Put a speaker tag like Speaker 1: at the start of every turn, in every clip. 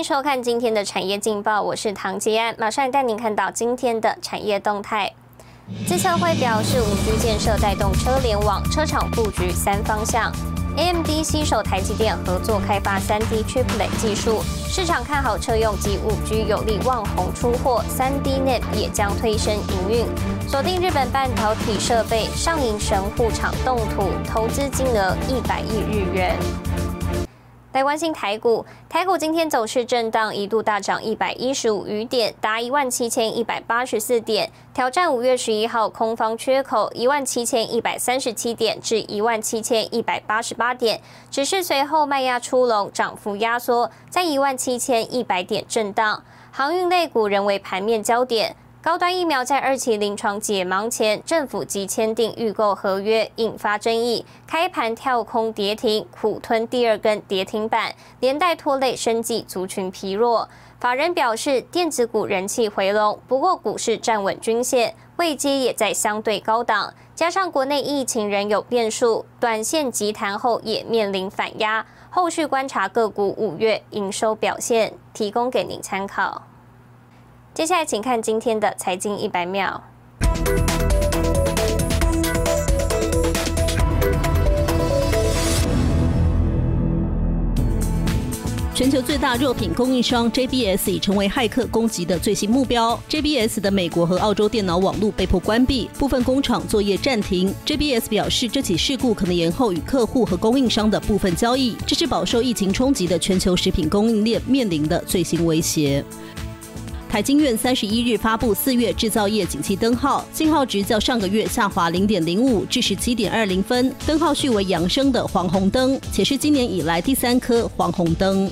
Speaker 1: 迎收看今天的产业劲报，我是唐吉安，马上带您看到今天的产业动态。自测会表示，五 G 建设带动车联网，车厂布局三方向。AMD 携手台积电合作开发三 D Chiplet 技术，市场看好车用及五 G 有利旺宏出货，三 D NAND 也将推升营运。锁定日本半导体设备上银神户厂动土，投资金额一百亿日元。来关心台股，台股今天走势震荡，一度大涨一百一十五余点，达一万七千一百八十四点，挑战五月十一号空方缺口一万七千一百三十七点至一万七千一百八十八点，只是随后卖压出笼，涨幅压缩在一万七千一百点震荡，航运类股仍为盘面焦点。高端疫苗在二期临床解盲前，政府即签订预购合约，引发争议。开盘跳空跌停，苦吞第二根跌停板，连带拖累生技族群疲弱。法人表示，电子股人气回笼，不过股市站稳均线，位阶也在相对高档。加上国内疫情仍有变数，短线急弹后也面临反压。后续观察个股五月营收表现，提供给您参考。接下来，请看今天的财经一百秒。
Speaker 2: 全球最大肉品供应商 JBS 已成为骇客攻击的最新目标。JBS 的美国和澳洲电脑网络被迫关闭，部分工厂作业暂停。JBS 表示，这起事故可能延后与客户和供应商的部分交易。这是饱受疫情冲击的全球食品供应链面临的最新威胁。台经院三十一日发布四月制造业景气灯号，信号值较上个月下滑零点零五至十七点二零分，灯号序为扬升的黄红灯，且是今年以来第三颗黄红灯。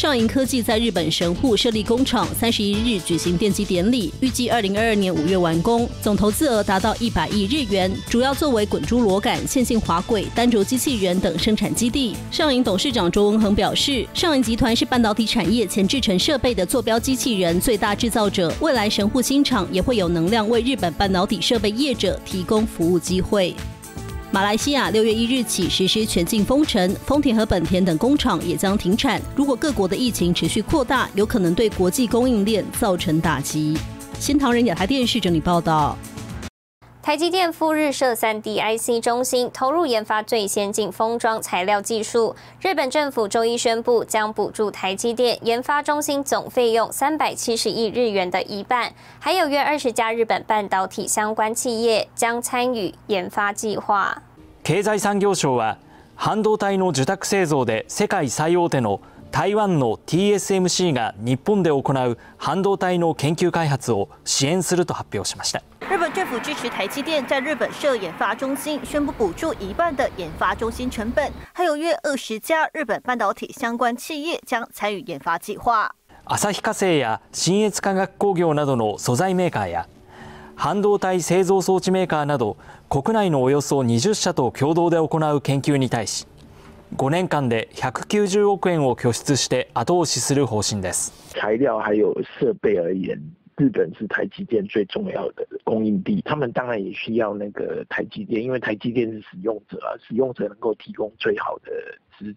Speaker 2: 上银科技在日本神户设立工厂，三十一日举行奠基典礼，预计二零二二年五月完工，总投资额达到一百亿日元，主要作为滚珠螺杆、线性滑轨、单轴机器人等生产基地。上银董事长卓文恒表示，上银集团是半导体产业前制程设备的坐标机器人最大制造者，未来神户新厂也会有能量为日本半导体设备业者提供服务机会。马来西亚六月一日起实施全境封城，丰田和本田等工厂也将停产。如果各国的疫情持续扩大，有可能对国际供应链造成打击。新唐人亚太电视整理报道。
Speaker 1: 台积电赴日设三 D IC 中心，投入研发最先进封装材料技术。日本政府周一宣布，将补助台积电研发中心总费用三百七十亿日元的一半，还有约二十家日本半导体相关企业将参与研发计划。
Speaker 3: 経済産業省は半導体の受託製造で世界最大手の台湾の TSMC が日本で行う半導体の研究開発を支援すると発表しました
Speaker 4: 日本政府支持台积電在日本設研發中心，宣布補助一半的研發中心成本，還有約二十家日本半導體相關企業將參與研發計劃。
Speaker 3: 旭化成や信越化学工業などの素材メーカーや半導体製造装置メーカーなど国内のおよそ20社と共同で行う研究に対し5年間で190億円を拠出して後押しする方針です
Speaker 5: 材料还有设备而言，日本是台积电最重要的供应地，他们当然也需要那个台积电，因为台积电是使用者啊，使用者能够提供最好的资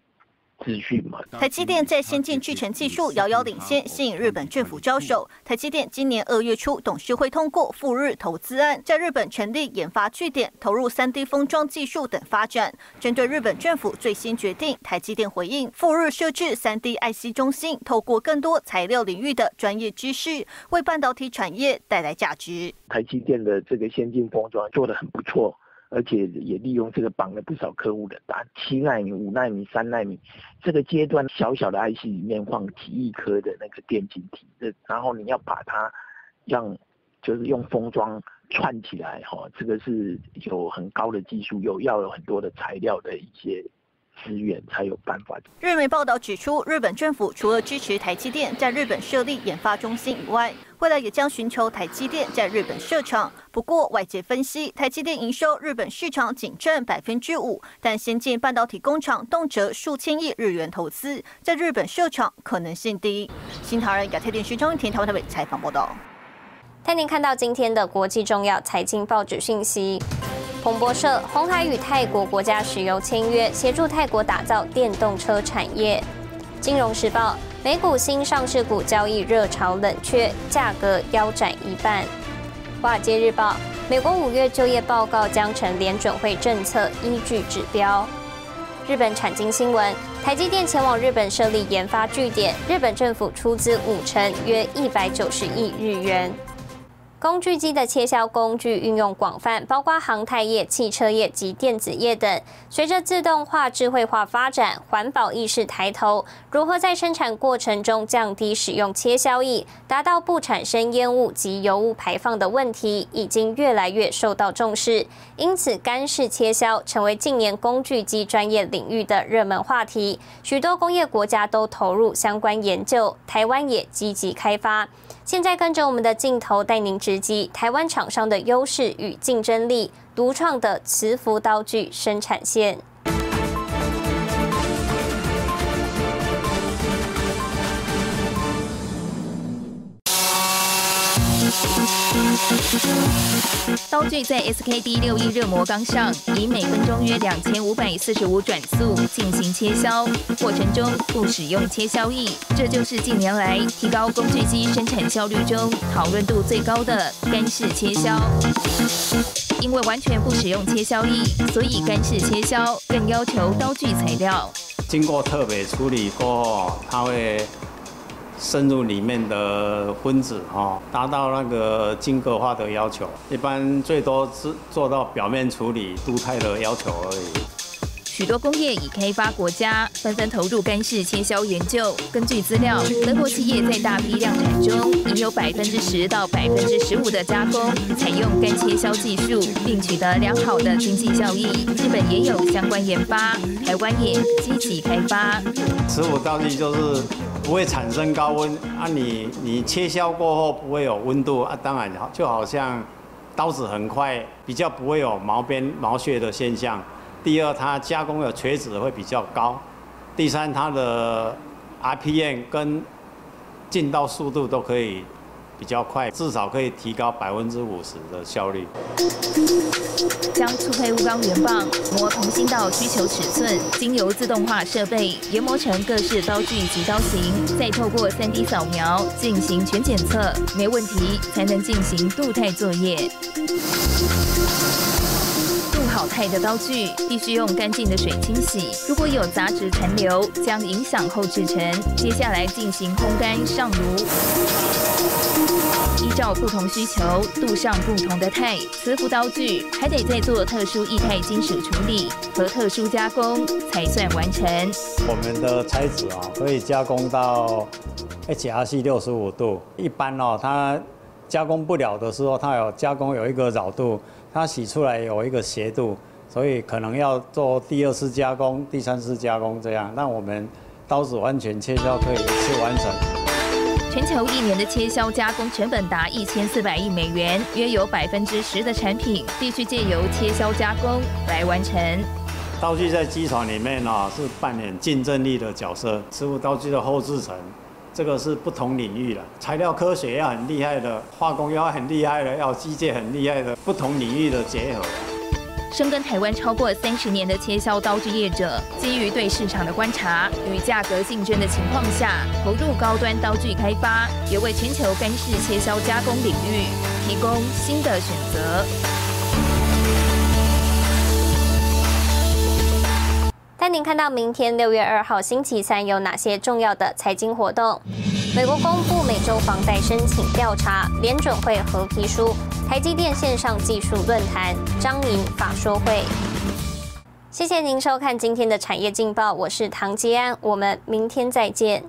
Speaker 5: 资讯嘛。
Speaker 4: 台积电在先进制程技术遥遥领先，吸引日本政府招手。台积电今年二月初，董事会通过赴日投资案，在日本成立研发据点，投入三 D 封装技术等发展。针对日本政府最新决定，台积电回应赴日设置三 D IC 中心，透过更多材料领域的专业知识，为半导体产业带来价值。
Speaker 5: 台积电的这个先进封装做得很不错。而且也利用这个绑了不少客户的单，七纳米、五纳米、三纳米这个阶段，小小的 IC 里面放几亿颗的那个电晶体，然后你要把它让就是用封装串起来，哈，这个是有很高的技术，有要有很多的材料的一些。资源才有办法。
Speaker 4: 日媒报道指出，日本政府除了支持台积电在日本设立研发中心以外，未来也将寻求台积电在日本设厂。不过，外界分析，台积电营收日本市场仅占百分之五，但先进半导体工厂动辄数千亿日元投资，在日本设厂可能性低。新唐人亚太电视中一田台湾台北采访报道。
Speaker 1: 带您看到今天的国际重要财经报纸讯息。彭博社：红海与泰国国家石油签约，协助泰国打造电动车产业。金融时报：美股新上市股交易热潮冷却，价格腰斩一半。华尔街日报：美国五月就业报告将成联准会政策依据指标。日本产经新闻：台积电前往日本设立研发据点，日本政府出资五成，约一百九十亿日元。工具机的切削工具运用广泛，包括航太业、汽车业及电子业等。随着自动化、智慧化发展，环保意识抬头，如何在生产过程中降低使用切削液，达到不产生烟雾及油污排放的问题，已经越来越受到重视。因此，干式切削成为近年工具机专业领域的热门话题。许多工业国家都投入相关研究，台湾也积极开发。现在跟着我们的镜头带您直及台湾厂商的优势与竞争力，独创的磁浮刀具生产线。
Speaker 6: 刀具在 SKD 六一热模钢上，以每分钟约两千五百四十五转速进行切削，过程中不使用切削液，这就是近年来提高工具机生产效率中讨论度最高的干式切削。因为完全不使用切削液，所以干式切削更要求刀具材料
Speaker 7: 经过特别处理过后，它会。深入里面的分子哈，达到那个晶格化的要求。一般最多是做到表面处理、镀钛的要求而已。
Speaker 6: 许多工业已开发国家纷纷投入干式切削研究。根据资料，德国企业在大批量产中已有百分之十到百分之十五的加工采用干切削技术，并取得良好的经济效益。日本也有相关研发，台湾也积极开发。
Speaker 7: 十五道具就是。不会产生高温啊！你你切削过后不会有温度啊，当然就好像刀子很快，比较不会有毛边毛屑的现象。第二，它加工的锤子会比较高。第三，它的 RPM 跟进刀速度都可以。比较快，至少可以提高百分之五十的效率。
Speaker 6: 将粗胚钨钢圆棒磨同心到需求尺寸，经由自动化设备研磨成各式刀具及刀型，再透过 3D 扫描进行全检测，没问题才能进行镀钛作业。镀好钛的刀具必须用干净的水清洗，如果有杂质残留，将影响后制成。接下来进行烘干上炉。依照不同需求，镀上不同的钛。磁浮刀具还得再做特殊液态金属处理和特殊加工，才算完成。
Speaker 7: 我们的材质啊，可以加工到 HRC 六十五度。一般哦，它加工不了的时候，它有加工有一个绕度，它洗出来有一个斜度，所以可能要做第二次加工、第三次加工这样。那我们刀子完全切削可以一次完成。
Speaker 6: 全球一年的切削加工成本达一千四百亿美元，约有百分之十的产品必须借由切削加工来完成。
Speaker 7: 刀具在机床里面呢是扮演竞争力的角色，师傅刀具的后制成，这个是不同领域的，材料科学要很厉害的，化工要很厉害的，要机械很厉害的，不同领域的结合。
Speaker 6: 深耕台湾超过三十年的切削刀具业者，基于对市场的观察与价格竞争的情况下，投入高端刀具开发，也为全球干式切削加工领域提供新的选择。
Speaker 1: 带您看到明天六月二号星期三有哪些重要的财经活动。美国公布美洲房贷申请调查，联准会合批书，台积电线上技术论坛，张营法说会。谢谢您收看今天的产业劲报，我是唐吉安，我们明天再见。